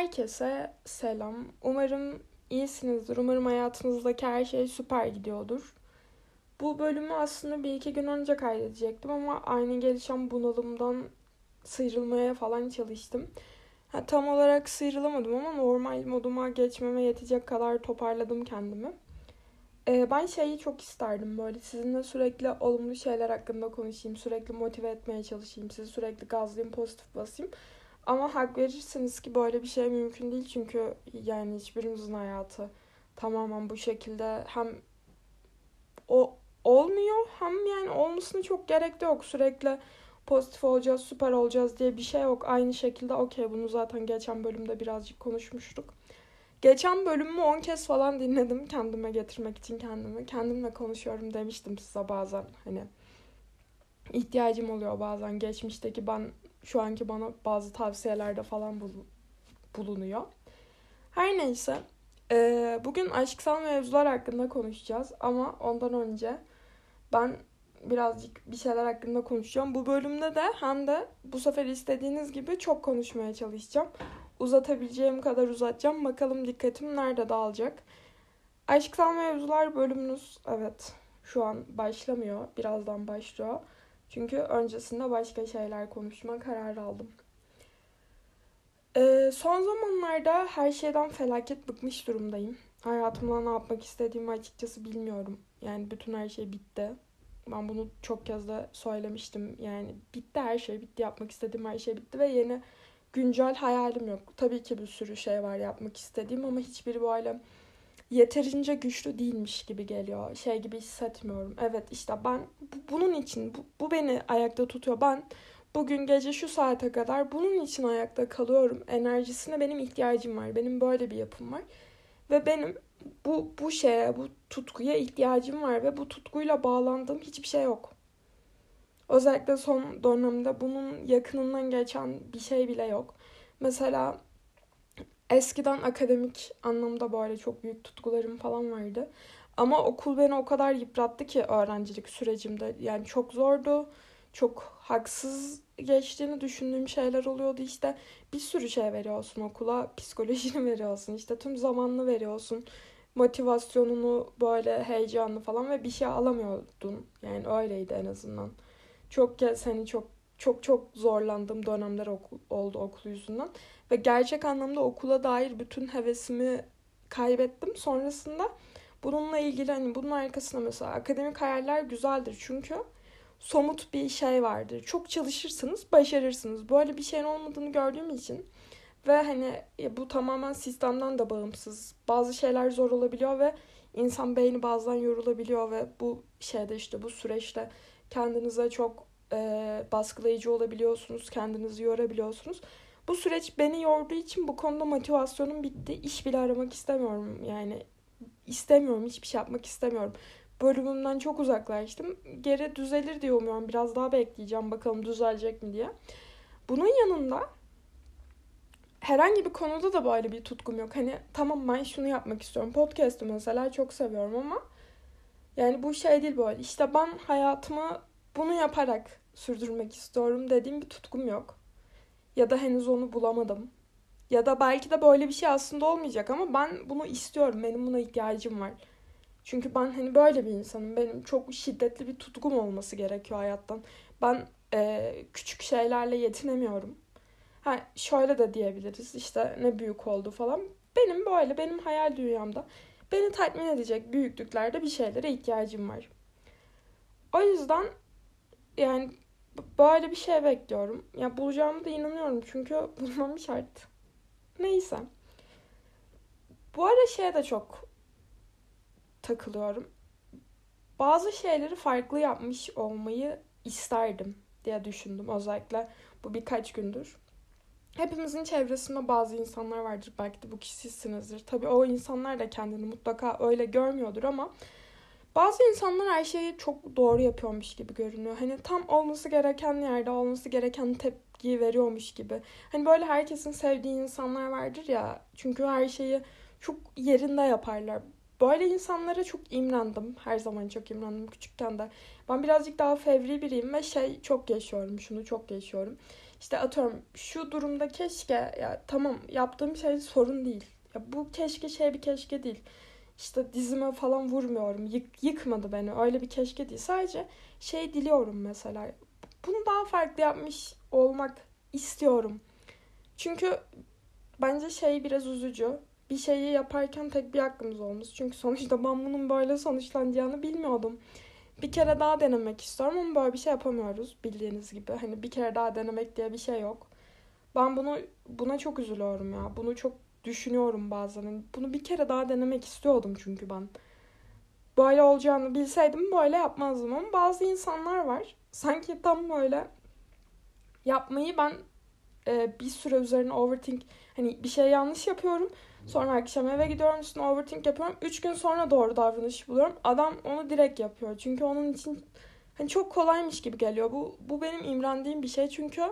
Herkese selam. Umarım iyisinizdir. Umarım hayatınızdaki her şey süper gidiyordur. Bu bölümü aslında bir iki gün önce kaydedecektim ama aynı gelişen bunalımdan sıyrılmaya falan çalıştım. Ha, tam olarak sıyrılamadım ama normal moduma geçmeme yetecek kadar toparladım kendimi. Ee, ben şeyi çok isterdim böyle sizinle sürekli olumlu şeyler hakkında konuşayım, sürekli motive etmeye çalışayım, sizi sürekli gazlayayım, pozitif basayım. Ama hak verirsiniz ki böyle bir şey mümkün değil çünkü yani hiçbirimizin hayatı tamamen bu şekilde hem o olmuyor hem yani olmasına çok gerek de yok. Sürekli pozitif olacağız, süper olacağız diye bir şey yok. Aynı şekilde okey bunu zaten geçen bölümde birazcık konuşmuştuk. Geçen bölümümü 10 kez falan dinledim kendime getirmek için kendimi. Kendimle konuşuyorum demiştim size bazen hani ihtiyacım oluyor bazen geçmişteki ben şu anki bana bazı tavsiyelerde falan bulunuyor. Her neyse bugün aşksal mevzular hakkında konuşacağız ama ondan önce ben birazcık bir şeyler hakkında konuşacağım. Bu bölümde de hem de bu sefer istediğiniz gibi çok konuşmaya çalışacağım. Uzatabileceğim kadar uzatacağım. Bakalım dikkatim nerede dağılacak. Aşksal mevzular bölümünüz evet şu an başlamıyor. Birazdan başlıyor. Çünkü öncesinde başka şeyler konuşma kararı aldım. Ee, son zamanlarda her şeyden felaket bıkmış durumdayım. Hayatımda ne yapmak istediğimi açıkçası bilmiyorum. Yani bütün her şey bitti. Ben bunu çok kez de söylemiştim. Yani bitti her şey bitti. Yapmak istediğim her şey bitti ve yeni güncel hayalim yok. Tabii ki bir sürü şey var yapmak istediğim ama hiçbiri böyle yeterince güçlü değilmiş gibi geliyor. Şey gibi hissetmiyorum. Evet işte ben bunun için bu, bu beni ayakta tutuyor. Ben bugün gece şu saate kadar bunun için ayakta kalıyorum. Enerjisine benim ihtiyacım var. Benim böyle bir yapım var. Ve benim bu bu şeye, bu tutkuya ihtiyacım var ve bu tutkuyla bağlandığım hiçbir şey yok. Özellikle son dönemde bunun yakınından geçen bir şey bile yok. Mesela eskiden akademik anlamda böyle çok büyük tutkularım falan vardı. Ama okul beni o kadar yıprattı ki öğrencilik sürecimde. Yani çok zordu. Çok haksız geçtiğini düşündüğüm şeyler oluyordu. İşte bir sürü şey veriyorsun okula. Psikolojini veriyorsun. işte tüm zamanını veriyorsun. Motivasyonunu böyle heyecanlı falan ve bir şey alamıyordun. Yani öyleydi en azından. Çok hani çok çok çok zorlandığım dönemler okul, oldu okul yüzünden. Ve gerçek anlamda okula dair bütün hevesimi kaybettim. Sonrasında bununla ilgili hani bunun arkasında mesela akademik hayaller güzeldir. Çünkü somut bir şey vardır. Çok çalışırsınız, başarırsınız. Böyle bir şeyin olmadığını gördüğüm için ve hani bu tamamen sistemden de bağımsız. Bazı şeyler zor olabiliyor ve insan beyni bazen yorulabiliyor ve bu şeyde işte bu süreçte kendinize çok e, baskılayıcı olabiliyorsunuz. Kendinizi yorabiliyorsunuz. Bu süreç beni yorduğu için bu konuda motivasyonum bitti. İş bile aramak istemiyorum. Yani istemiyorum. Hiçbir şey yapmak istemiyorum. Bölümümden çok uzaklaştım. Geri düzelir diye umuyorum. Biraz daha bekleyeceğim bakalım düzelecek mi diye. Bunun yanında herhangi bir konuda da böyle bir tutkum yok. Hani tamam ben şunu yapmak istiyorum. Podcast'ı mesela çok seviyorum ama yani bu şey değil böyle. İşte ben hayatımı bunu yaparak sürdürmek istiyorum dediğim bir tutkum yok. Ya da henüz onu bulamadım. Ya da belki de böyle bir şey aslında olmayacak ama ben bunu istiyorum. Benim buna ihtiyacım var. Çünkü ben hani böyle bir insanım. Benim çok şiddetli bir tutkum olması gerekiyor hayattan. Ben e, küçük şeylerle yetinemiyorum. Ha şöyle de diyebiliriz. İşte ne büyük oldu falan. Benim böyle benim hayal dünyamda beni tatmin edecek büyüklüklerde bir şeylere ihtiyacım var. O yüzden yani böyle bir şey bekliyorum. Ya bulacağımı da inanıyorum çünkü bulmam şart. Neyse. Bu ara şeye de çok takılıyorum. Bazı şeyleri farklı yapmış olmayı isterdim diye düşündüm özellikle bu birkaç gündür. Hepimizin çevresinde bazı insanlar vardır. Belki de bu kişi. Tabii o insanlar da kendini mutlaka öyle görmüyordur ama bazı insanlar her şeyi çok doğru yapıyormuş gibi görünüyor. Hani tam olması gereken yerde olması gereken tepkiyi veriyormuş gibi. Hani böyle herkesin sevdiği insanlar vardır ya. Çünkü her şeyi çok yerinde yaparlar. Böyle insanlara çok imrendim. Her zaman çok imrendim küçükken de. Ben birazcık daha fevri biriyim ve şey çok yaşıyorum. Şunu çok yaşıyorum. işte atıyorum şu durumda keşke ya tamam yaptığım şey sorun değil. Ya bu keşke şey bir keşke değil. İşte dizime falan vurmuyorum. Yık, yıkmadı beni. Öyle bir keşke değil. Sadece şey diliyorum mesela. Bunu daha farklı yapmış olmak istiyorum. Çünkü bence şey biraz üzücü. Bir şeyi yaparken tek bir hakkımız olmuş. Çünkü sonuçta ben bunun böyle sonuçlanacağını bilmiyordum. Bir kere daha denemek istiyorum ama böyle bir şey yapamıyoruz bildiğiniz gibi. Hani bir kere daha denemek diye bir şey yok. Ben bunu buna çok üzülüyorum ya. Bunu çok düşünüyorum bazen. Yani bunu bir kere daha denemek istiyordum çünkü ben. Böyle olacağını bilseydim böyle yapmazdım ama bazı insanlar var. Sanki tam böyle yapmayı ben e, bir süre üzerine overthink hani bir şey yanlış yapıyorum. Sonra akşam eve gidiyorum üstüne overthink yapıyorum. Üç gün sonra doğru davranış buluyorum. Adam onu direkt yapıyor. Çünkü onun için hani çok kolaymış gibi geliyor. Bu, bu benim imrendiğim bir şey. Çünkü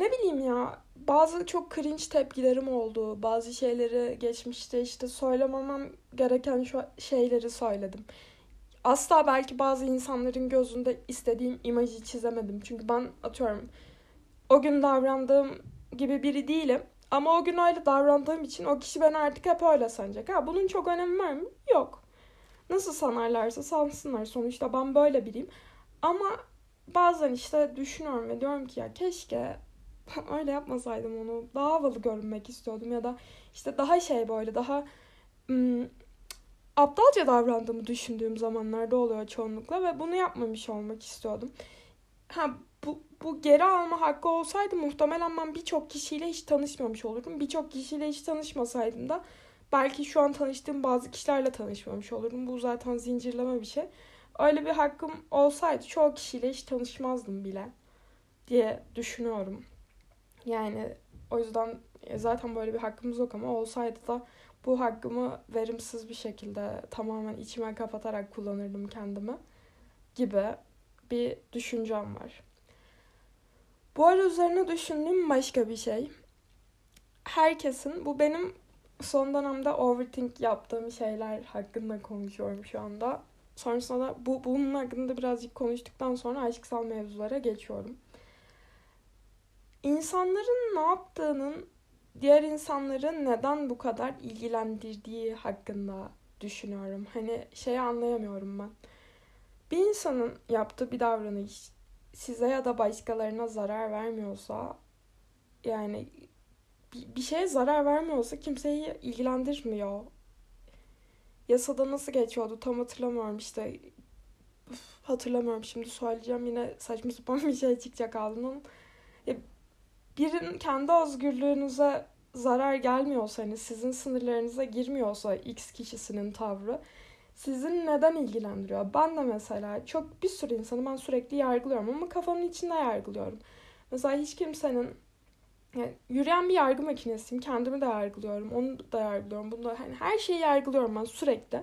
ne bileyim ya bazı çok cringe tepkilerim oldu. Bazı şeyleri geçmişte işte söylememem gereken şu şeyleri söyledim. Asla belki bazı insanların gözünde istediğim imajı çizemedim. Çünkü ben atıyorum o gün davrandığım gibi biri değilim. Ama o gün öyle davrandığım için o kişi beni artık hep öyle sanacak. Ha, bunun çok önemi var mı? Yok. Nasıl sanarlarsa sansınlar. Sonuçta ben böyle biriyim. Ama bazen işte düşünüyorum ve diyorum ki ya keşke öyle yapmasaydım onu. Daha havalı görünmek istiyordum ya da işte daha şey böyle daha ım, aptalca davrandığımı düşündüğüm zamanlarda oluyor çoğunlukla ve bunu yapmamış olmak istiyordum. Ha bu, bu geri alma hakkı olsaydı muhtemelen ben birçok kişiyle hiç tanışmamış olurdum. Birçok kişiyle hiç tanışmasaydım da belki şu an tanıştığım bazı kişilerle tanışmamış olurdum. Bu zaten zincirleme bir şey. Öyle bir hakkım olsaydı çoğu kişiyle hiç tanışmazdım bile diye düşünüyorum. Yani o yüzden e, zaten böyle bir hakkımız yok ama olsaydı da bu hakkımı verimsiz bir şekilde tamamen içime kapatarak kullanırdım kendimi gibi bir düşüncem var. Bu ara üzerine düşündüğüm başka bir şey. Herkesin, bu benim son dönemde overthink yaptığım şeyler hakkında konuşuyorum şu anda. Sonrasında da bu, bunun hakkında birazcık konuştuktan sonra aşksal mevzulara geçiyorum. İnsanların ne yaptığının diğer insanları neden bu kadar ilgilendirdiği hakkında düşünüyorum. Hani şeyi anlayamıyorum ben. Bir insanın yaptığı bir davranış size ya da başkalarına zarar vermiyorsa yani bir şeye zarar vermiyorsa kimseyi ilgilendirmiyor. Yasada nasıl geçiyordu tam hatırlamıyorum işte. Uf, hatırlamıyorum şimdi söyleyeceğim yine saçma sapan bir şey çıkacak ağzımdan. Ya, birinin kendi özgürlüğünüze zarar gelmiyorsa hani sizin sınırlarınıza girmiyorsa X kişisinin tavrı sizin neden ilgilendiriyor? Ben de mesela çok bir sürü insanı ben sürekli yargılıyorum ama kafamın içinde yargılıyorum. Mesela hiç kimsenin yani yürüyen bir yargı makinesiyim. Kendimi de yargılıyorum. Onu da yargılıyorum. Bunu da hani her şeyi yargılıyorum ben sürekli.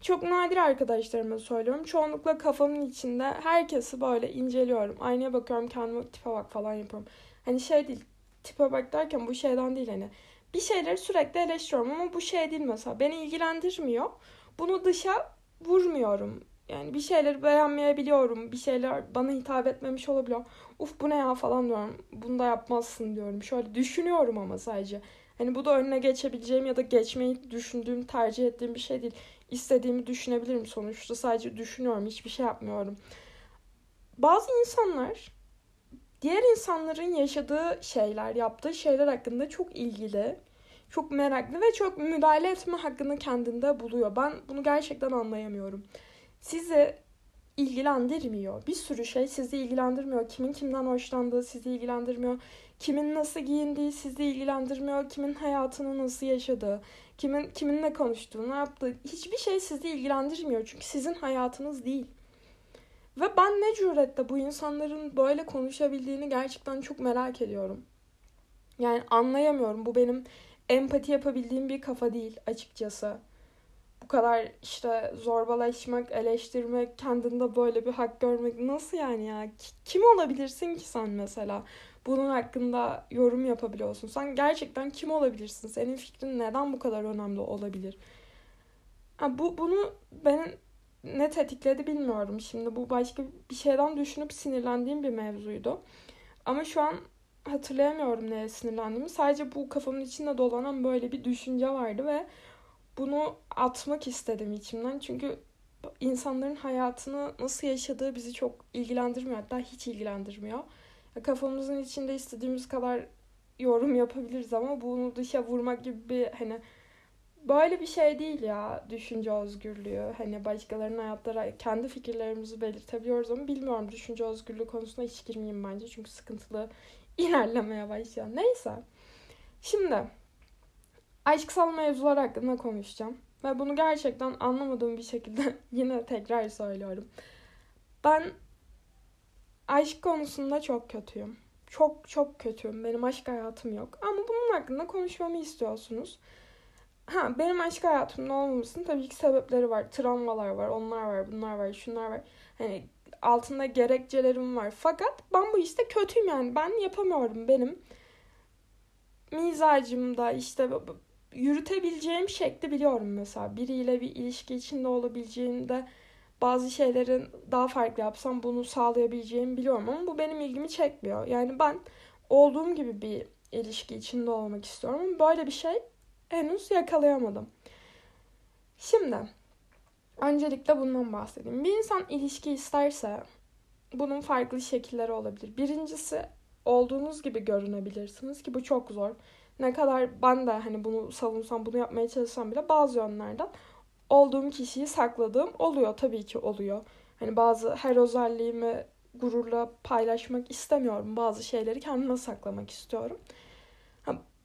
Çok nadir arkadaşlarıma söylüyorum. Çoğunlukla kafamın içinde herkesi böyle inceliyorum. Aynaya bakıyorum kendime tipe bak falan yapıyorum. Hani şey değil tipe bak derken bu şeyden değil hani. Bir şeyleri sürekli eleştiriyorum ama bu şey değil mesela. Beni ilgilendirmiyor. Bunu dışa vurmuyorum. Yani bir şeyleri beğenmeyebiliyorum. Bir şeyler bana hitap etmemiş olabiliyor. Uf bu ne ya falan diyorum. Bunu da yapmazsın diyorum. Şöyle düşünüyorum ama sadece. Hani bu da önüne geçebileceğim ya da geçmeyi düşündüğüm, tercih ettiğim bir şey değil. İstediğimi düşünebilirim sonuçta. Sadece düşünüyorum. Hiçbir şey yapmıyorum. Bazı insanlar diğer insanların yaşadığı şeyler, yaptığı şeyler hakkında çok ilgili çok meraklı ve çok müdahale etme hakkını kendinde buluyor. Ben bunu gerçekten anlayamıyorum. Sizi ilgilendirmiyor. Bir sürü şey sizi ilgilendirmiyor. Kimin kimden hoşlandığı sizi ilgilendirmiyor. Kimin nasıl giyindiği sizi ilgilendirmiyor. Kimin hayatını nasıl yaşadığı, kimin kiminle konuştuğu, ne yaptığı hiçbir şey sizi ilgilendirmiyor. Çünkü sizin hayatınız değil. Ve ben ne cüretle bu insanların böyle konuşabildiğini gerçekten çok merak ediyorum. Yani anlayamıyorum. Bu benim empati yapabildiğim bir kafa değil açıkçası. Bu kadar işte zorbalaşmak, eleştirmek, kendinde böyle bir hak görmek nasıl yani ya? Kim olabilirsin ki sen mesela? Bunun hakkında yorum yapabiliyorsun. Sen gerçekten kim olabilirsin? Senin fikrin neden bu kadar önemli olabilir? Ha, bu bunu ben ne tetikledi bilmiyorum. Şimdi bu başka bir şeyden düşünüp sinirlendiğim bir mevzuydu. Ama şu an hatırlayamıyorum neye sinirlendiğimi. Sadece bu kafamın içinde dolanan böyle bir düşünce vardı ve bunu atmak istedim içimden. Çünkü insanların hayatını nasıl yaşadığı bizi çok ilgilendirmiyor. Hatta hiç ilgilendirmiyor. Kafamızın içinde istediğimiz kadar yorum yapabiliriz ama bunu dışa vurmak gibi bir hani böyle bir şey değil ya düşünce özgürlüğü. Hani başkalarının hayatları kendi fikirlerimizi belirtebiliyoruz ama bilmiyorum düşünce özgürlüğü konusuna hiç girmeyeyim bence. Çünkü sıkıntılı ilerlemeye başlıyor. Neyse. Şimdi aşksal mevzular hakkında konuşacağım. Ve bunu gerçekten anlamadığım bir şekilde yine tekrar söylüyorum. Ben aşk konusunda çok kötüyüm. Çok çok kötüyüm. Benim aşk hayatım yok. Ama bunun hakkında konuşmamı istiyorsunuz. Ha benim aşk hayatımda olmamasının tabii ki sebepleri var. Travmalar var, onlar var, bunlar var, şunlar var. Hani altında gerekçelerim var. Fakat ben bu işte kötüyüm yani. Ben yapamıyorum benim mizacımda işte yürütebileceğim şekli biliyorum mesela. Biriyle bir ilişki içinde olabileceğimde bazı şeylerin daha farklı yapsam bunu sağlayabileceğimi biliyorum ama bu benim ilgimi çekmiyor. Yani ben olduğum gibi bir ilişki içinde olmak istiyorum böyle bir şey henüz yakalayamadım. Şimdi öncelikle bundan bahsedeyim. Bir insan ilişki isterse bunun farklı şekilleri olabilir. Birincisi olduğunuz gibi görünebilirsiniz ki bu çok zor. Ne kadar ben de hani bunu savunsam, bunu yapmaya çalışsam bile bazı yönlerden olduğum kişiyi sakladığım oluyor. Tabii ki oluyor. Hani bazı her özelliğimi gururla paylaşmak istemiyorum. Bazı şeyleri kendime saklamak istiyorum.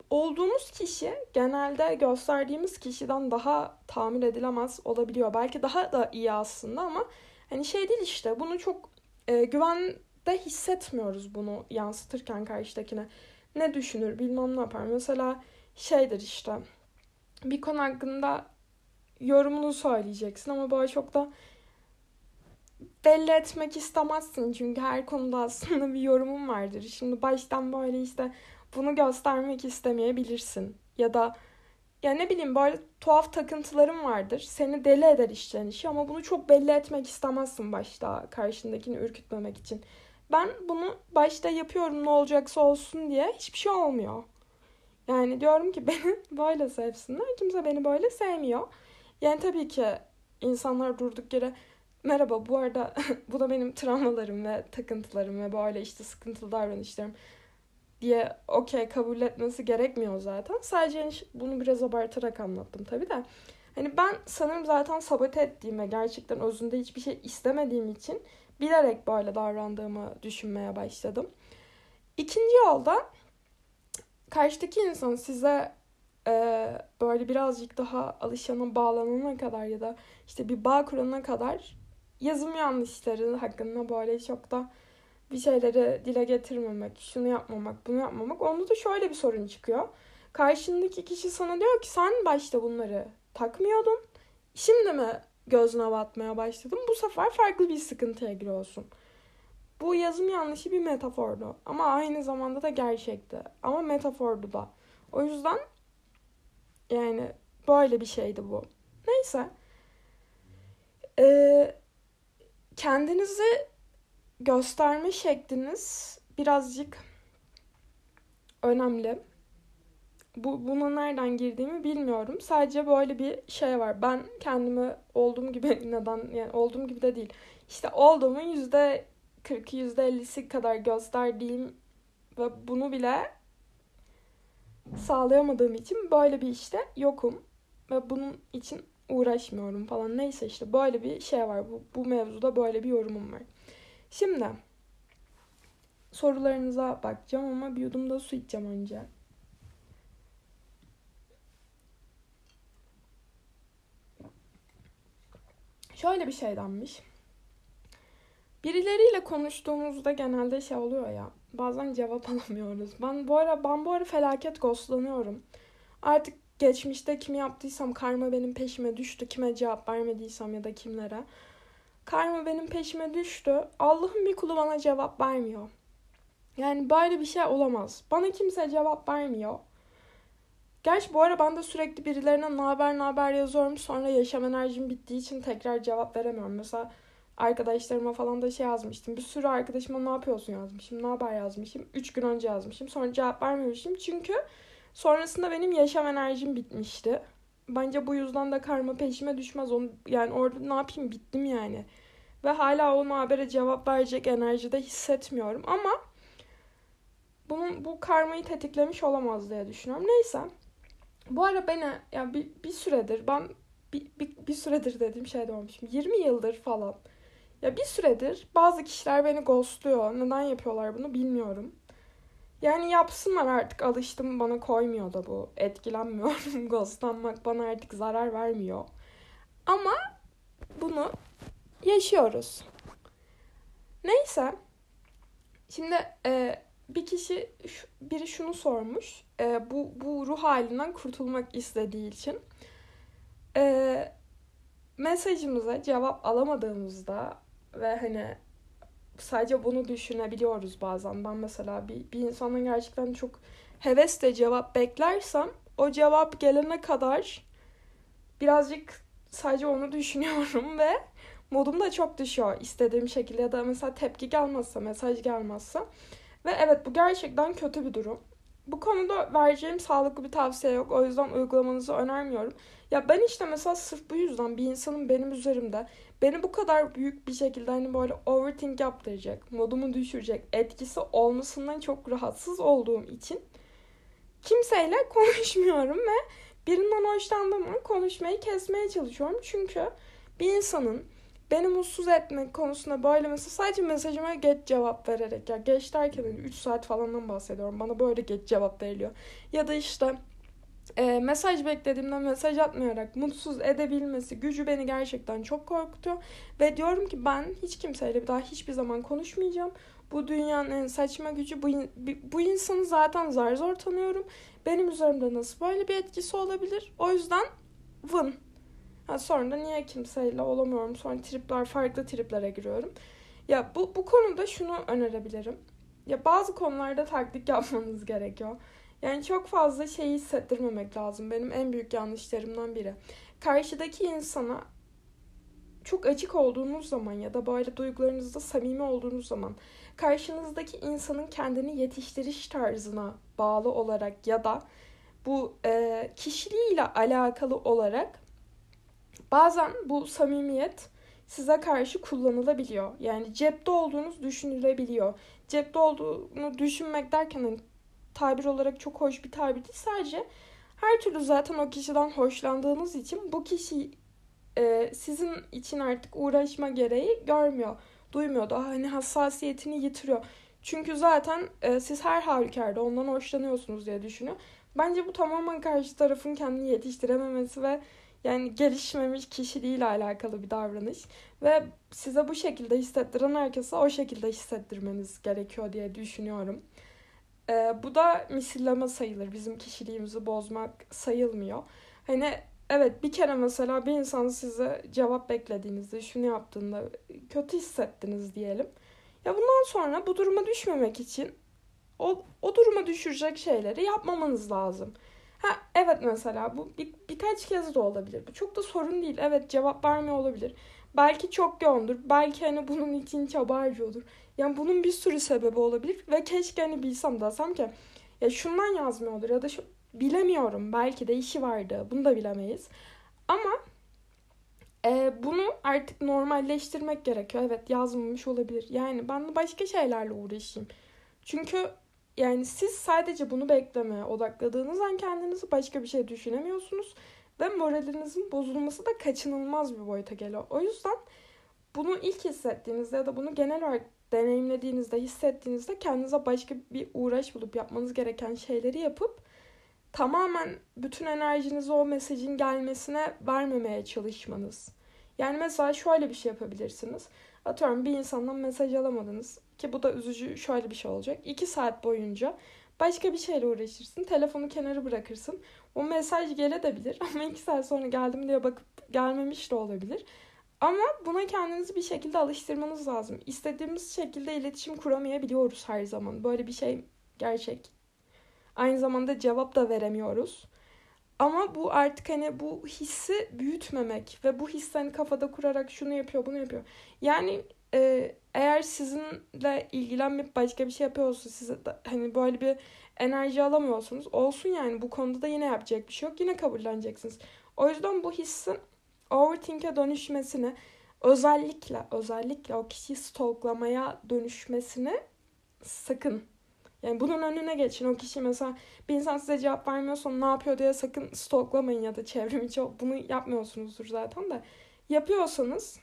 Olduğumuz kişi genelde gösterdiğimiz kişiden daha tamir edilemez olabiliyor. Belki daha da iyi aslında ama hani şey değil işte bunu çok e, güvende hissetmiyoruz bunu yansıtırken karşıdakine. Ne düşünür bilmem ne yapar. Mesela şeydir işte bir konu hakkında yorumunu söyleyeceksin ama böyle çok da belli etmek istemezsin. Çünkü her konuda aslında bir yorumun vardır. Şimdi baştan böyle işte bunu göstermek istemeyebilirsin. Ya da ya ne bileyim böyle tuhaf takıntılarım vardır. Seni deli eder işten işi ama bunu çok belli etmek istemezsin başta karşındakini ürkütmemek için. Ben bunu başta yapıyorum ne olacaksa olsun diye hiçbir şey olmuyor. Yani diyorum ki beni böyle sevsinler. Kimse beni böyle sevmiyor. Yani tabii ki insanlar durduk yere merhaba bu arada bu da benim travmalarım ve takıntılarım ve böyle işte sıkıntılı davranışlarım diye okey kabul etmesi gerekmiyor zaten. Sadece hani bunu biraz abartarak anlattım tabii de. Hani ben sanırım zaten sabote ettiğime gerçekten özünde hiçbir şey istemediğim için bilerek böyle davrandığımı düşünmeye başladım. İkinci yolda karşıdaki insan size e, böyle birazcık daha alışana bağlanana kadar ya da işte bir bağ kurana kadar yazım yanlışları hakkında böyle çok da bir şeyleri dile getirmemek, şunu yapmamak, bunu yapmamak. Onda da şöyle bir sorun çıkıyor. Karşındaki kişi sana diyor ki sen başta bunları takmıyordun. Şimdi mi gözüne batmaya başladın? Bu sefer farklı bir sıkıntıya giriyorsun. Bu yazım yanlışı bir metafordu. Ama aynı zamanda da gerçekti. Ama metafordu da. O yüzden yani böyle bir şeydi bu. Neyse. Ee, kendinizi gösterme şekliniz birazcık önemli. Bu, buna nereden girdiğimi bilmiyorum. Sadece böyle bir şey var. Ben kendimi olduğum gibi neden yani olduğum gibi de değil. İşte olduğumun yüzde 40'ı yüzde 50'si kadar gösterdiğim ve bunu bile sağlayamadığım için böyle bir işte yokum. Ve bunun için uğraşmıyorum falan. Neyse işte böyle bir şey var. Bu, bu mevzuda böyle bir yorumum var. Şimdi sorularınıza bakacağım ama bir yudum da su içeceğim önce. Şöyle bir şey denmiş. Birileriyle konuştuğumuzda genelde şey oluyor ya. Bazen cevap alamıyoruz. Ben bu ara ben bu ara felaket ghostlanıyorum. Artık geçmişte kimi yaptıysam karma benim peşime düştü. Kime cevap vermediysem ya da kimlere. Karma benim peşime düştü. Allah'ın bir kulu bana cevap vermiyor. Yani böyle bir şey olamaz. Bana kimse cevap vermiyor. Gerçi bu ara ben de sürekli birilerine ne haber ne haber yazıyorum. Sonra yaşam enerjim bittiği için tekrar cevap veremiyorum. Mesela arkadaşlarıma falan da şey yazmıştım. Bir sürü arkadaşıma ne yapıyorsun yazmışım. Ne haber yazmışım. Üç gün önce yazmışım. Sonra cevap vermemişim. Çünkü sonrasında benim yaşam enerjim bitmişti. Bence bu yüzden de karma peşime düşmez. Onu, yani orada ne yapayım bittim yani. Ve hala o habere cevap verecek enerjide hissetmiyorum. Ama bunun bu karmayı tetiklemiş olamaz diye düşünüyorum. Neyse. Bu ara beni yani bir, bir süredir ben bir, bir, bir süredir dediğim şey de olmuşum. 20 yıldır falan. Ya bir süredir bazı kişiler beni ghostluyor. Neden yapıyorlar bunu bilmiyorum. Yani yapsınlar artık alıştım bana koymuyor da bu. Etkilenmiyorum. Ghostlanmak bana artık zarar vermiyor. Ama bunu yaşıyoruz. Neyse. Şimdi e, bir kişi biri şunu sormuş. E, bu bu ruh halinden kurtulmak istediği için e, mesajımıza cevap alamadığımızda ve hani sadece bunu düşünebiliyoruz bazen. Ben mesela bir, bir insanın gerçekten çok hevesle cevap beklersem o cevap gelene kadar birazcık sadece onu düşünüyorum ve modum da çok düşüyor istediğim şekilde ya da mesela tepki gelmezse, mesaj gelmezse. Ve evet bu gerçekten kötü bir durum. Bu konuda vereceğim sağlıklı bir tavsiye yok. O yüzden uygulamanızı önermiyorum. Ya ben işte mesela sırf bu yüzden bir insanın benim üzerimde beni bu kadar büyük bir şekilde hani böyle overthink yaptıracak, modumu düşürecek etkisi olmasından çok rahatsız olduğum için kimseyle konuşmuyorum ve birinden hoşlandığım an konuşmayı kesmeye çalışıyorum. Çünkü bir insanın beni mutsuz etmek konusunda böyle mesela sadece mesajıma geç cevap vererek ya geç derken 3 hani saat falandan bahsediyorum. Bana böyle geç cevap veriliyor. Ya da işte e, mesaj beklediğimde mesaj atmayarak mutsuz edebilmesi gücü beni gerçekten çok korkutuyor. Ve diyorum ki ben hiç kimseyle daha hiçbir zaman konuşmayacağım. Bu dünyanın en saçma gücü. Bu, bu insanı zaten zar zor tanıyorum. Benim üzerimde nasıl böyle bir etkisi olabilir? O yüzden vın. Ha, sonra da niye kimseyle olamıyorum? Sonra tripler farklı triplere giriyorum. Ya bu, bu konuda şunu önerebilirim. Ya bazı konularda taktik yapmanız gerekiyor. Yani çok fazla şeyi hissettirmemek lazım. Benim en büyük yanlışlarımdan biri. Karşıdaki insana çok açık olduğunuz zaman ya da böyle duygularınızda samimi olduğunuz zaman karşınızdaki insanın kendini yetiştiriş tarzına bağlı olarak ya da bu e, kişiliğiyle alakalı olarak bazen bu samimiyet size karşı kullanılabiliyor. Yani cepte olduğunuz düşünülebiliyor. Cepte olduğunu düşünmek derken hani tabir olarak çok hoş bir tabir değil. Sadece her türlü zaten o kişiden hoşlandığınız için bu kişi e, sizin için artık uğraşma gereği görmüyor. Duymuyor da hani hassasiyetini yitiriyor. Çünkü zaten e, siz her halükarda ondan hoşlanıyorsunuz diye düşünüyor. Bence bu tamamen karşı tarafın kendini yetiştirememesi ve yani gelişmemiş kişiliğiyle alakalı bir davranış. Ve size bu şekilde hissettiren herkese o şekilde hissettirmeniz gerekiyor diye düşünüyorum. Ee, bu da misilleme sayılır. Bizim kişiliğimizi bozmak sayılmıyor. Hani evet bir kere mesela bir insan size cevap beklediğinizde şunu yaptığında kötü hissettiniz diyelim. Ya bundan sonra bu duruma düşmemek için o, o duruma düşürecek şeyleri yapmamanız lazım. Ha evet mesela bu bir, birkaç kez de olabilir. Bu çok da sorun değil. Evet cevap vermiyor olabilir. Belki çok yoğundur. Belki hani bunun için çaba harcıyordur. Yani bunun bir sürü sebebi olabilir. Ve keşke hani bilsem desem ki ya şundan yazmıyordur ya da şu bilemiyorum. Belki de işi vardı. Bunu da bilemeyiz. Ama e, bunu artık normalleştirmek gerekiyor. Evet yazmamış olabilir. Yani ben başka şeylerle uğraşayım. Çünkü yani siz sadece bunu beklemeye odakladığınız an kendinizi başka bir şey düşünemiyorsunuz. Ve moralinizin bozulması da kaçınılmaz bir boyuta geliyor. O yüzden bunu ilk hissettiğinizde ya da bunu genel olarak deneyimlediğinizde, hissettiğinizde kendinize başka bir uğraş bulup yapmanız gereken şeyleri yapıp tamamen bütün enerjinizi o mesajın gelmesine vermemeye çalışmanız. Yani mesela şöyle bir şey yapabilirsiniz. Atıyorum bir insandan mesaj alamadınız ki bu da üzücü şöyle bir şey olacak. 2 saat boyunca başka bir şeyle uğraşırsın. Telefonu kenara bırakırsın. O mesaj gelebilir ama 2 saat sonra geldim diye bakıp gelmemiş de olabilir. Ama buna kendinizi bir şekilde alıştırmanız lazım. İstediğimiz şekilde iletişim kuramayabiliyoruz her zaman. Böyle bir şey gerçek. Aynı zamanda cevap da veremiyoruz. Ama bu artık hani bu hissi büyütmemek ve bu hissi hani kafada kurarak şunu yapıyor bunu yapıyor. Yani e, eğer sizinle ilgilenmeyip başka bir şey yapıyorsa size de, hani böyle bir enerji alamıyorsunuz olsun yani bu konuda da yine yapacak bir şey yok yine kabulleneceksiniz. O yüzden bu hissin overthink'e dönüşmesini özellikle özellikle o kişiyi stalklamaya dönüşmesini sakın yani bunun önüne geçin. O kişi mesela bir insan size cevap vermiyorsa ne yapıyor diye sakın stalklamayın ya da çevrim içi bunu yapmıyorsunuzdur zaten de. Yapıyorsanız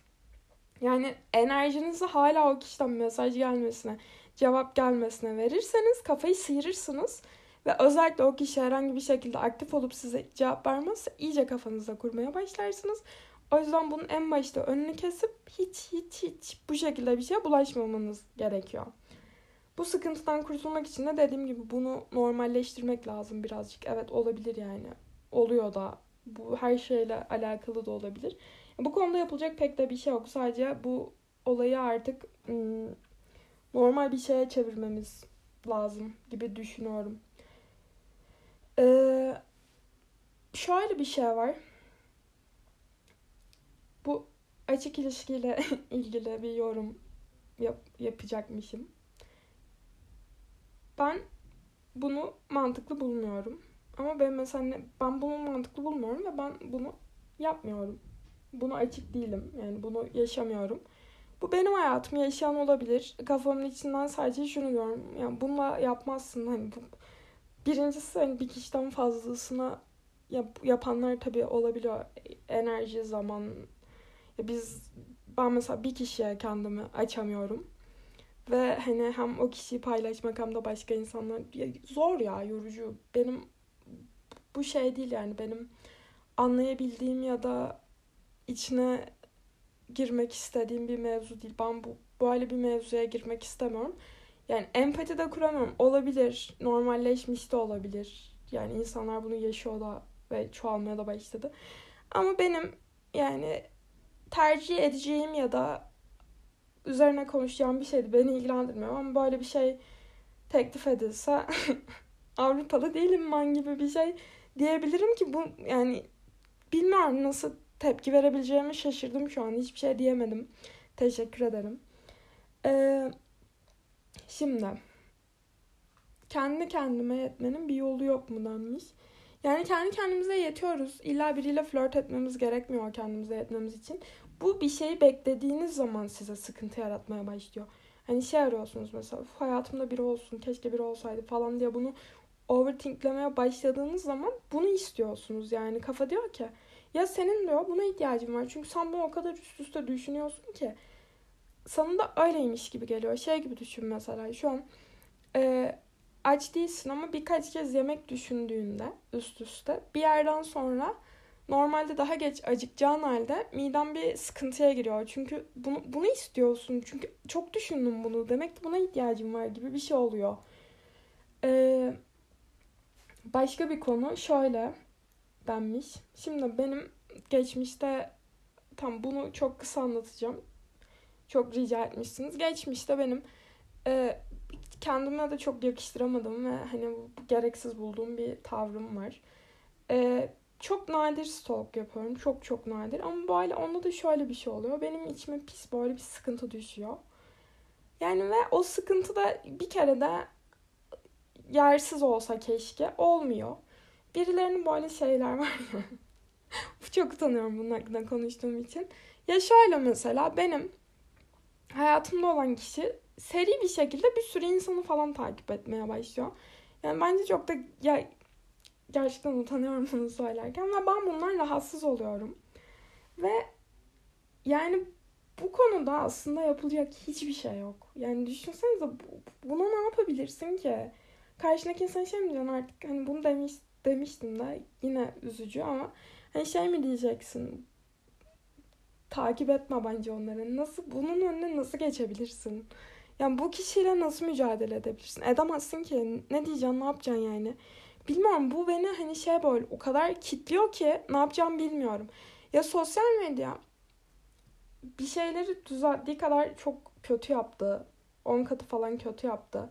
yani enerjinizi hala o kişiden mesaj gelmesine, cevap gelmesine verirseniz kafayı sıyırırsınız. Ve özellikle o kişi herhangi bir şekilde aktif olup size cevap vermezse iyice kafanızda kurmaya başlarsınız. O yüzden bunun en başta önünü kesip hiç hiç hiç bu şekilde bir şeye bulaşmamanız gerekiyor. Bu sıkıntıdan kurtulmak için de dediğim gibi bunu normalleştirmek lazım birazcık. Evet olabilir yani. Oluyor da. Bu her şeyle alakalı da olabilir. Bu konuda yapılacak pek de bir şey yok. Sadece bu olayı artık ım, normal bir şeye çevirmemiz lazım gibi düşünüyorum. Ee, şöyle bir şey var. Bu açık ilişkiyle ilgili bir yorum yap, yapacakmışım. Ben bunu mantıklı bulmuyorum. Ama ben mesela ben bunu mantıklı bulmuyorum ve ben bunu yapmıyorum. Bunu açık değilim. Yani bunu yaşamıyorum. Bu benim hayatım yaşayan olabilir. Kafamın içinden sadece şunu diyorum. Yani bununla yapmazsın. Hani bu, birincisi hani bir kişiden fazlasına yap, yapanlar tabii olabiliyor. Enerji, zaman. Ya biz ben mesela bir kişiye kendimi açamıyorum. Ve hani hem o kişiyi paylaşmak hem de başka insanlar zor ya yorucu. Benim bu şey değil yani benim anlayabildiğim ya da içine girmek istediğim bir mevzu değil. Ben bu böyle bir mevzuya girmek istemiyorum. Yani empati de kuramıyorum. Olabilir. Normalleşmiş de olabilir. Yani insanlar bunu yaşıyor da ve çoğalmaya da başladı. Ama benim yani tercih edeceğim ya da üzerine konuşacağım bir şeydi. Beni ilgilendirmiyor ama böyle bir şey teklif edilse Avrupalı değilim ben gibi bir şey diyebilirim ki bu yani bilmiyorum nasıl tepki verebileceğimi şaşırdım şu an. Hiçbir şey diyemedim. Teşekkür ederim. Ee, şimdi kendi kendime yetmenin bir yolu yok mu denmiş. Yani kendi kendimize yetiyoruz. İlla biriyle flört etmemiz gerekmiyor kendimize yetmemiz için. Bu bir şeyi beklediğiniz zaman size sıkıntı yaratmaya başlıyor. Hani şey arıyorsunuz mesela hayatımda biri olsun keşke biri olsaydı falan diye bunu overthinklemeye başladığınız zaman bunu istiyorsunuz. Yani kafa diyor ki ya senin diyor buna ihtiyacın var. Çünkü sen bunu o kadar üst üste düşünüyorsun ki sana da öyleymiş gibi geliyor. Şey gibi düşün mesela şu an e, aç değilsin ama birkaç kez yemek düşündüğünde üst üste bir yerden sonra normalde daha geç acıkacağın halde miden bir sıkıntıya giriyor. Çünkü bunu, bunu istiyorsun. Çünkü çok düşündüm bunu. Demek ki buna ihtiyacım var gibi bir şey oluyor. Ee, başka bir konu şöyle denmiş. Şimdi benim geçmişte tam bunu çok kısa anlatacağım. Çok rica etmişsiniz. Geçmişte benim e, kendime de çok yakıştıramadım ve hani gereksiz bulduğum bir tavrım var. E, çok nadir stalk yapıyorum. Çok çok nadir. Ama böyle onda da şöyle bir şey oluyor. Benim içime pis böyle bir sıkıntı düşüyor. Yani ve o sıkıntı da bir kere de yersiz olsa keşke olmuyor. Birilerinin böyle şeyler var ya. çok utanıyorum bunun hakkında konuştuğum için. Ya şöyle mesela benim hayatımda olan kişi seri bir şekilde bir sürü insanı falan takip etmeye başlıyor. Yani bence çok da ya gerçekten utanıyorum bunu söylerken ve ben bundan rahatsız oluyorum. Ve yani bu konuda aslında yapılacak hiçbir şey yok. Yani düşünsenize buna ne yapabilirsin ki? Karşındaki insan şey mi diyeceksin artık hani bunu demiş, demiştim de yine üzücü ama hani şey mi diyeceksin? Takip etme bence onları. Nasıl bunun önüne nasıl geçebilirsin? Yani bu kişiyle nasıl mücadele edebilirsin? Edemezsin ki. Ne diyeceksin, ne yapacaksın yani? Bilmiyorum bu beni hani şey böyle o kadar kitliyor ki ne yapacağım bilmiyorum. Ya sosyal medya bir şeyleri düzelttiği kadar çok kötü yaptı. 10 katı falan kötü yaptı.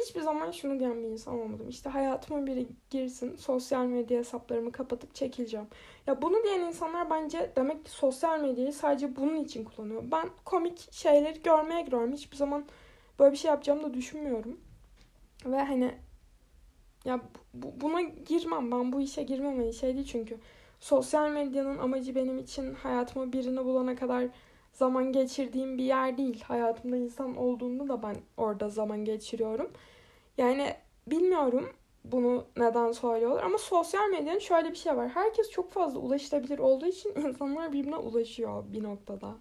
Hiçbir zaman şunu diyen bir insan olmadım. İşte hayatıma biri girsin, sosyal medya hesaplarımı kapatıp çekileceğim. Ya bunu diyen insanlar bence demek ki sosyal medyayı sadece bunun için kullanıyor. Ben komik şeyleri görmeye giriyorum. Hiçbir zaman böyle bir şey yapacağımı da düşünmüyorum. Ve hani ya bu, buna girmem. Ben bu işe girmem. Hani şey değil çünkü. Sosyal medyanın amacı benim için hayatıma birini bulana kadar zaman geçirdiğim bir yer değil. Hayatımda insan olduğunda da ben orada zaman geçiriyorum. Yani bilmiyorum bunu neden söylüyorlar ama sosyal medyanın şöyle bir şey var. Herkes çok fazla ulaşılabilir olduğu için insanlar birbirine ulaşıyor bir noktada.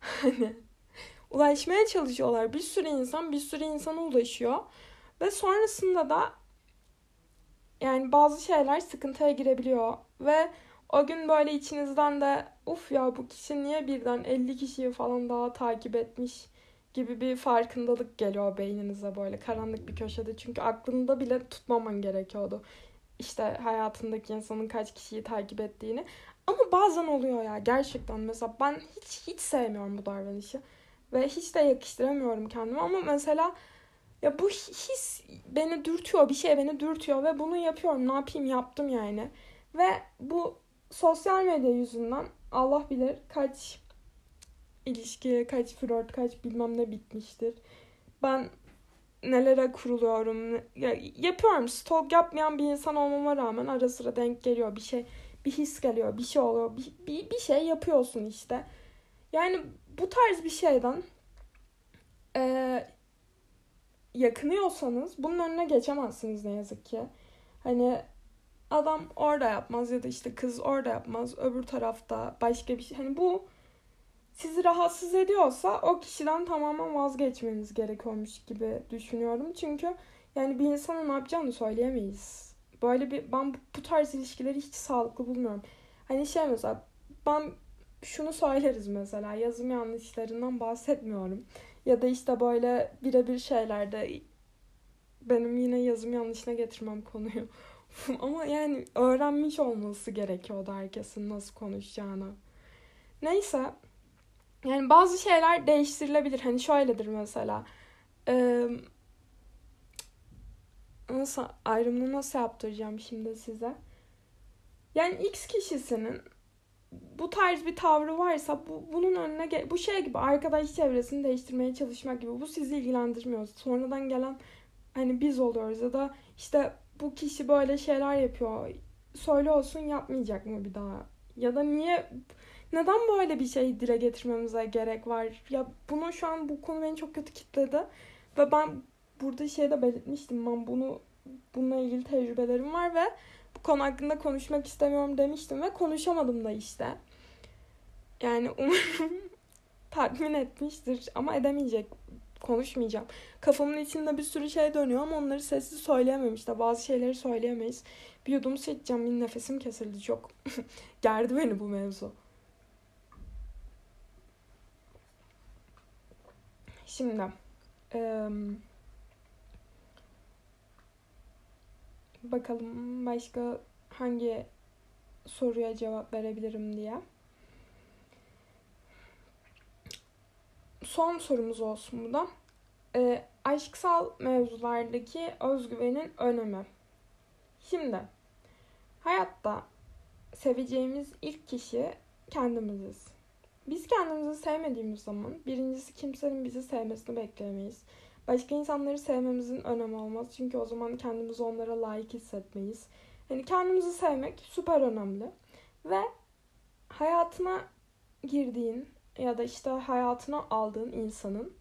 Hani ulaşmaya çalışıyorlar. Bir sürü insan bir sürü insana ulaşıyor. Ve sonrasında da yani bazı şeyler sıkıntıya girebiliyor. Ve o gün böyle içinizden de uf ya bu kişi niye birden 50 kişiyi falan daha takip etmiş gibi bir farkındalık geliyor beyninize böyle karanlık bir köşede. Çünkü aklında bile tutmaman gerekiyordu. İşte hayatındaki insanın kaç kişiyi takip ettiğini. Ama bazen oluyor ya gerçekten. Mesela ben hiç hiç sevmiyorum bu davranışı. Ve hiç de yakıştıramıyorum kendime. Ama mesela ya bu his beni dürtüyor. Bir şey beni dürtüyor ve bunu yapıyorum. Ne yapayım yaptım yani. Ve bu sosyal medya yüzünden Allah bilir kaç ilişki, kaç flört, kaç bilmem ne bitmiştir. Ben nelere kuruluyorum. Ya, yapıyorum. Stalk yapmayan bir insan olmama rağmen ara sıra denk geliyor bir şey. Bir his geliyor, bir şey oluyor. Bir, bir, bir şey yapıyorsun işte. Yani bu tarz bir şeyden e, yakınıyorsanız bunun önüne geçemezsiniz ne yazık ki. Hani adam orada yapmaz ya da işte kız orada yapmaz. Öbür tarafta başka bir şey. Hani bu sizi rahatsız ediyorsa o kişiden tamamen vazgeçmeniz gerekiyormuş gibi düşünüyorum. Çünkü yani bir insanın ne yapacağını söyleyemeyiz. Böyle bir ben bu tarz ilişkileri hiç sağlıklı bulmuyorum. Hani şey mesela ben şunu söyleriz mesela yazım yanlışlarından bahsetmiyorum. Ya da işte böyle birebir şeylerde benim yine yazım yanlışına getirmem konuyu. Ama yani öğrenmiş olması gerekiyordu herkesin nasıl konuşacağını. Neyse. Yani bazı şeyler değiştirilebilir. Hani şöyledir mesela. Ee, nasıl ayrımını nasıl yaptıracağım şimdi size? Yani X kişisinin bu tarz bir tavrı varsa bu, bunun önüne bu şey gibi arkadaş çevresini değiştirmeye çalışmak gibi bu sizi ilgilendirmiyor. Sonradan gelen hani biz oluyoruz ya da işte bu kişi böyle şeyler yapıyor. Söyle olsun yapmayacak mı bir daha? Ya da niye neden böyle bir şey dile getirmemize gerek var? Ya bunu şu an bu konu beni çok kötü kitledi. Ve ben burada şeyde belirtmiştim. Ben bunu bununla ilgili tecrübelerim var ve bu konu hakkında konuşmak istemiyorum demiştim ve konuşamadım da işte. Yani umarım tatmin etmiştir ama edemeyecek konuşmayacağım. Kafamın içinde bir sürü şey dönüyor ama onları sessiz söyleyemem işte. Bazı şeyleri söyleyemeyiz. Bir yudum. Bir nefesim kesildi çok. Gerdi beni bu mevzu. Şimdi ee, bakalım başka hangi soruya cevap verebilirim diye. son sorumuz olsun bu da. E, aşksal mevzulardaki özgüvenin önemi. Şimdi hayatta seveceğimiz ilk kişi kendimiziz. Biz kendimizi sevmediğimiz zaman birincisi kimsenin bizi sevmesini bekleyemeyiz. Başka insanları sevmemizin önemi olmaz. Çünkü o zaman kendimizi onlara layık hissetmeyiz. Yani kendimizi sevmek süper önemli. Ve hayatına girdiğin, ya da işte hayatına aldığın insanın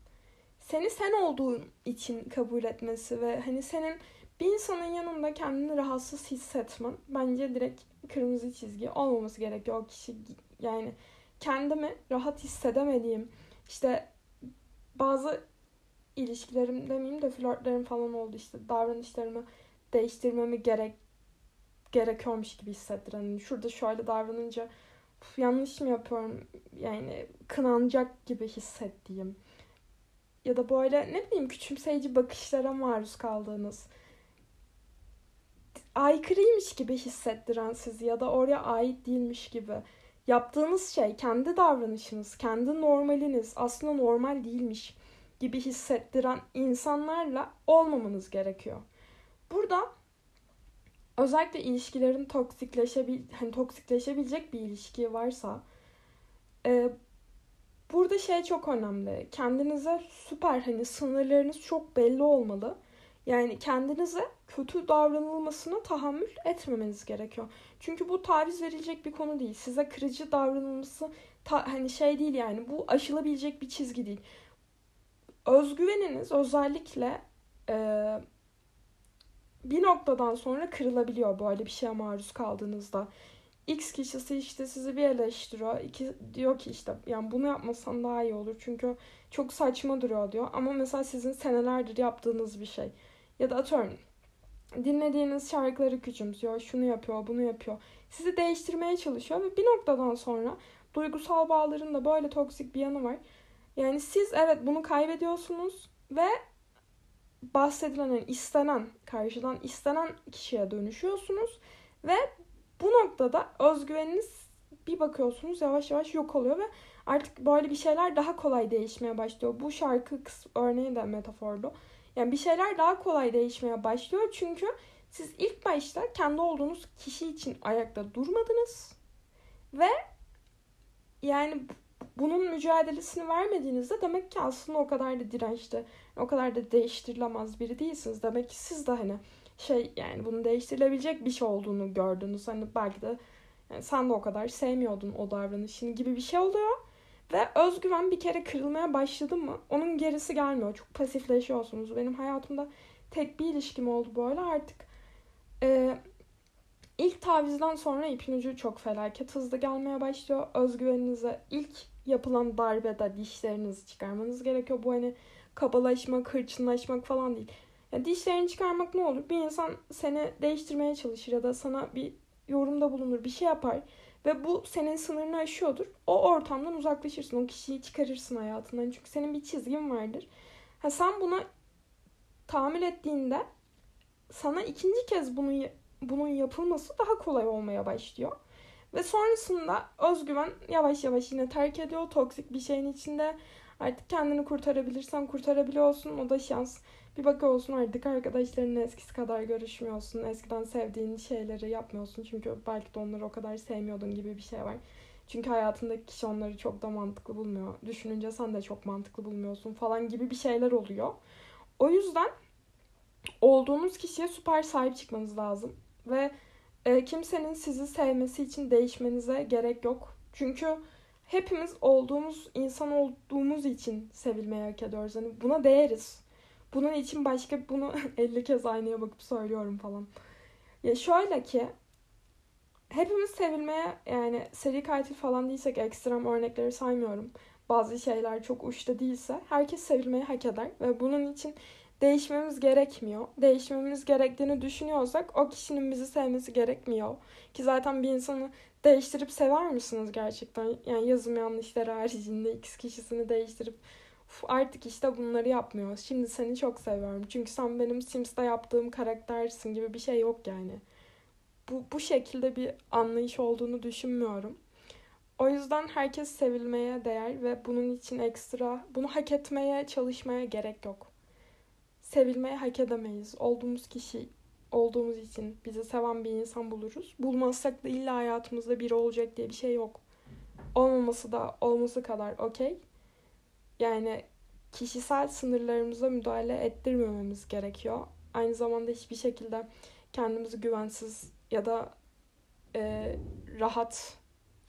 seni sen olduğun için kabul etmesi ve hani senin bir insanın yanında kendini rahatsız hissetmen bence direkt kırmızı çizgi olmaması gerekiyor o kişi yani kendimi rahat hissedemediğim işte bazı ilişkilerim demeyeyim de flörtlerim falan oldu. İşte davranışlarımı değiştirmemi gerek gerekiyormuş gibi hissettiren. Yani şurada şöyle davranınca yanlış mı yapıyorum? yani kınanacak gibi hissettiğim. Ya da böyle ne bileyim küçümseyici bakışlara maruz kaldığınız aykırıymış gibi hissettiren sizi ya da oraya ait değilmiş gibi yaptığınız şey kendi davranışınız, kendi normaliniz aslında normal değilmiş gibi hissettiren insanlarla olmamanız gerekiyor. Burada özellikle ilişkilerin toksikleşebil hani toksikleşebilecek bir ilişki varsa e, burada şey çok önemli. Kendinize süper hani sınırlarınız çok belli olmalı. Yani kendinize kötü davranılmasına tahammül etmemeniz gerekiyor. Çünkü bu taviz verilecek bir konu değil. Size kırıcı davranılması ta, hani şey değil yani bu aşılabilecek bir çizgi değil. Özgüveniniz özellikle e, bir noktadan sonra kırılabiliyor böyle bir şeye maruz kaldığınızda. X kişisi işte sizi bir eleştiriyor. İki diyor ki işte yani bunu yapmasan daha iyi olur. Çünkü çok saçma duruyor diyor. Ama mesela sizin senelerdir yaptığınız bir şey. Ya da atıyorum dinlediğiniz şarkıları küçümsüyor. Şunu yapıyor, bunu yapıyor. Sizi değiştirmeye çalışıyor ve bir noktadan sonra duygusal bağların da böyle toksik bir yanı var. Yani siz evet bunu kaybediyorsunuz ve bahsedilen yani istenen karşıdan istenen kişiye dönüşüyorsunuz ve bu noktada özgüveniniz bir bakıyorsunuz yavaş yavaş yok oluyor ve artık böyle bir şeyler daha kolay değişmeye başlıyor. Bu şarkı örneği de metaforlu. Yani bir şeyler daha kolay değişmeye başlıyor çünkü siz ilk başta kendi olduğunuz kişi için ayakta durmadınız ve yani bunun mücadelesini vermediğinizde demek ki aslında o kadar da dirençli, o kadar da değiştirilemez biri değilsiniz. Demek ki siz de hani şey yani bunun değiştirilebilecek bir şey olduğunu gördünüz. Hani belki de yani sen de o kadar sevmiyordun o davranışını gibi bir şey oluyor. Ve özgüven bir kere kırılmaya başladı mı onun gerisi gelmiyor. Çok pasifleşiyorsunuz. Benim hayatımda tek bir ilişkim oldu böyle artık. E, ilk tavizden sonra ipin ucu çok felaket hızlı gelmeye başlıyor. Özgüveninize ilk yapılan darbede dişlerinizi çıkarmanız gerekiyor. Bu hani kabalaşmak, hırçınlaşmak falan değil. Ya dişlerini çıkarmak ne olur? Bir insan seni değiştirmeye çalışır ya da sana bir yorumda bulunur, bir şey yapar ve bu senin sınırını aşıyordur. O ortamdan uzaklaşırsın. O kişiyi çıkarırsın hayatından. Çünkü senin bir çizgin vardır. Ha sen buna tahammül ettiğinde sana ikinci kez bunu bunun yapılması daha kolay olmaya başlıyor. Ve sonrasında özgüven yavaş yavaş yine terk ediyor. Toksik bir şeyin içinde artık kendini kurtarabilirsen kurtarabiliyorsun. O da şans. Bir bakıyorsun artık arkadaşlarının eskisi kadar görüşmüyorsun. Eskiden sevdiğin şeyleri yapmıyorsun. Çünkü belki de onları o kadar sevmiyordun gibi bir şey var. Çünkü hayatındaki kişi onları çok da mantıklı bulmuyor. Düşününce sen de çok mantıklı bulmuyorsun falan gibi bir şeyler oluyor. O yüzden olduğunuz kişiye süper sahip çıkmanız lazım. Ve e, kimsenin sizi sevmesi için değişmenize gerek yok. Çünkü hepimiz olduğumuz insan olduğumuz için sevilmeyi hak ediyoruz. Yani buna değeriz. Bunun için başka bunu 50 kez aynaya bakıp söylüyorum falan. Ya şöyle ki hepimiz sevilmeye yani seri katil falan değilsek ekstrem örnekleri saymıyorum. Bazı şeyler çok uçta değilse herkes sevilmeyi hak eder ve bunun için değişmemiz gerekmiyor. Değişmemiz gerektiğini düşünüyorsak o kişinin bizi sevmesi gerekmiyor. Ki zaten bir insanı değiştirip sever misiniz gerçekten? Yani yazım yanlışları haricinde X kişisini değiştirip artık işte bunları yapmıyoruz. Şimdi seni çok seviyorum. Çünkü sen benim Sims'te yaptığım karaktersin gibi bir şey yok yani. Bu, bu şekilde bir anlayış olduğunu düşünmüyorum. O yüzden herkes sevilmeye değer ve bunun için ekstra bunu hak etmeye çalışmaya gerek yok. Sevilmeye hak edemeyiz. Olduğumuz kişi olduğumuz için bizi seven bir insan buluruz. Bulmazsak da illa hayatımızda biri olacak diye bir şey yok. Olmaması da olması kadar okey. Yani kişisel sınırlarımıza müdahale ettirmememiz gerekiyor. Aynı zamanda hiçbir şekilde kendimizi güvensiz ya da e, rahat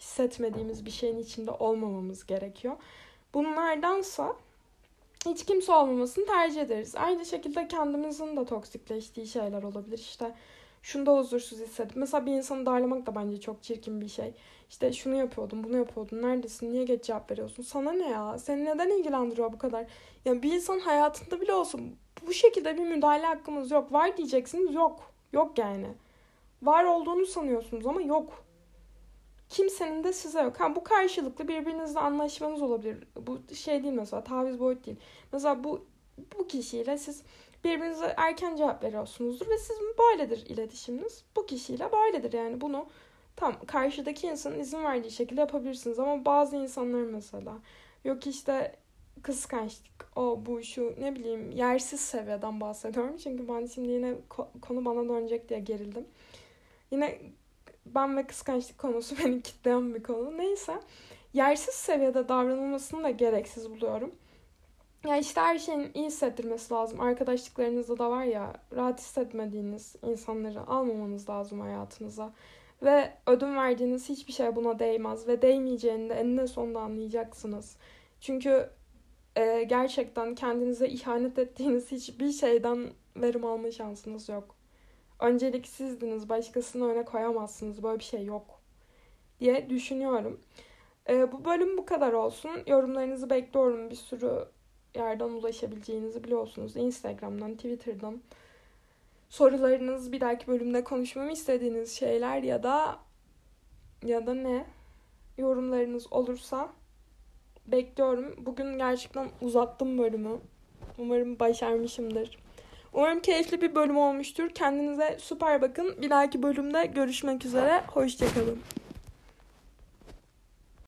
hissetmediğimiz bir şeyin içinde olmamamız gerekiyor. Bunlardansa hiç kimse olmamasını tercih ederiz. Aynı şekilde kendimizin de toksikleştiği şeyler olabilir. İşte şunda huzursuz hissedip. Mesela bir insanı darlamak da bence çok çirkin bir şey. İşte şunu yapıyordum, bunu yapıyordum. Neredesin? Niye geç cevap veriyorsun? Sana ne ya? Seni neden ilgilendiriyor bu kadar? Yani bir insan hayatında bile olsun bu şekilde bir müdahale hakkımız yok. Var diyeceksiniz yok. Yok yani. Var olduğunu sanıyorsunuz ama yok. Kimsenin de size yok. Ha, bu karşılıklı birbirinizle anlaşmanız olabilir. Bu şey değil mesela taviz boyut değil. Mesela bu bu kişiyle siz birbirinize erken cevap veriyorsunuzdur ve sizin böyledir iletişiminiz. Bu kişiyle böyledir yani bunu tam karşıdaki insanın izin verdiği şekilde yapabilirsiniz ama bazı insanlar mesela yok işte kıskançlık, o bu şu ne bileyim yersiz seviyeden bahsediyorum. Çünkü ben şimdi yine konu bana dönecek diye gerildim. Yine ben ve kıskançlık konusu beni kitleyen bir konu. Neyse. Yersiz seviyede davranılmasını da gereksiz buluyorum. Ya işte her şeyin iyi hissettirmesi lazım. Arkadaşlıklarınızda da var ya rahat hissetmediğiniz insanları almamanız lazım hayatınıza. Ve ödün verdiğiniz hiçbir şey buna değmez. Ve değmeyeceğini de eninde sonunda anlayacaksınız. Çünkü e, gerçekten kendinize ihanet ettiğiniz hiçbir şeyden verim alma şansınız yok. Öncelik sizdiniz. Başkasını öne koyamazsınız. Böyle bir şey yok. Diye düşünüyorum. E, bu bölüm bu kadar olsun. Yorumlarınızı bekliyorum. Bir sürü yerden ulaşabileceğinizi biliyorsunuz. Instagram'dan, Twitter'dan. Sorularınız, bir dahaki bölümde konuşmamı istediğiniz şeyler ya da ya da ne? Yorumlarınız olursa bekliyorum. Bugün gerçekten uzattım bölümü. Umarım başarmışımdır. Umarım keyifli bir bölüm olmuştur. Kendinize süper bakın. Bir dahaki bölümde görüşmek üzere. Hoşçakalın.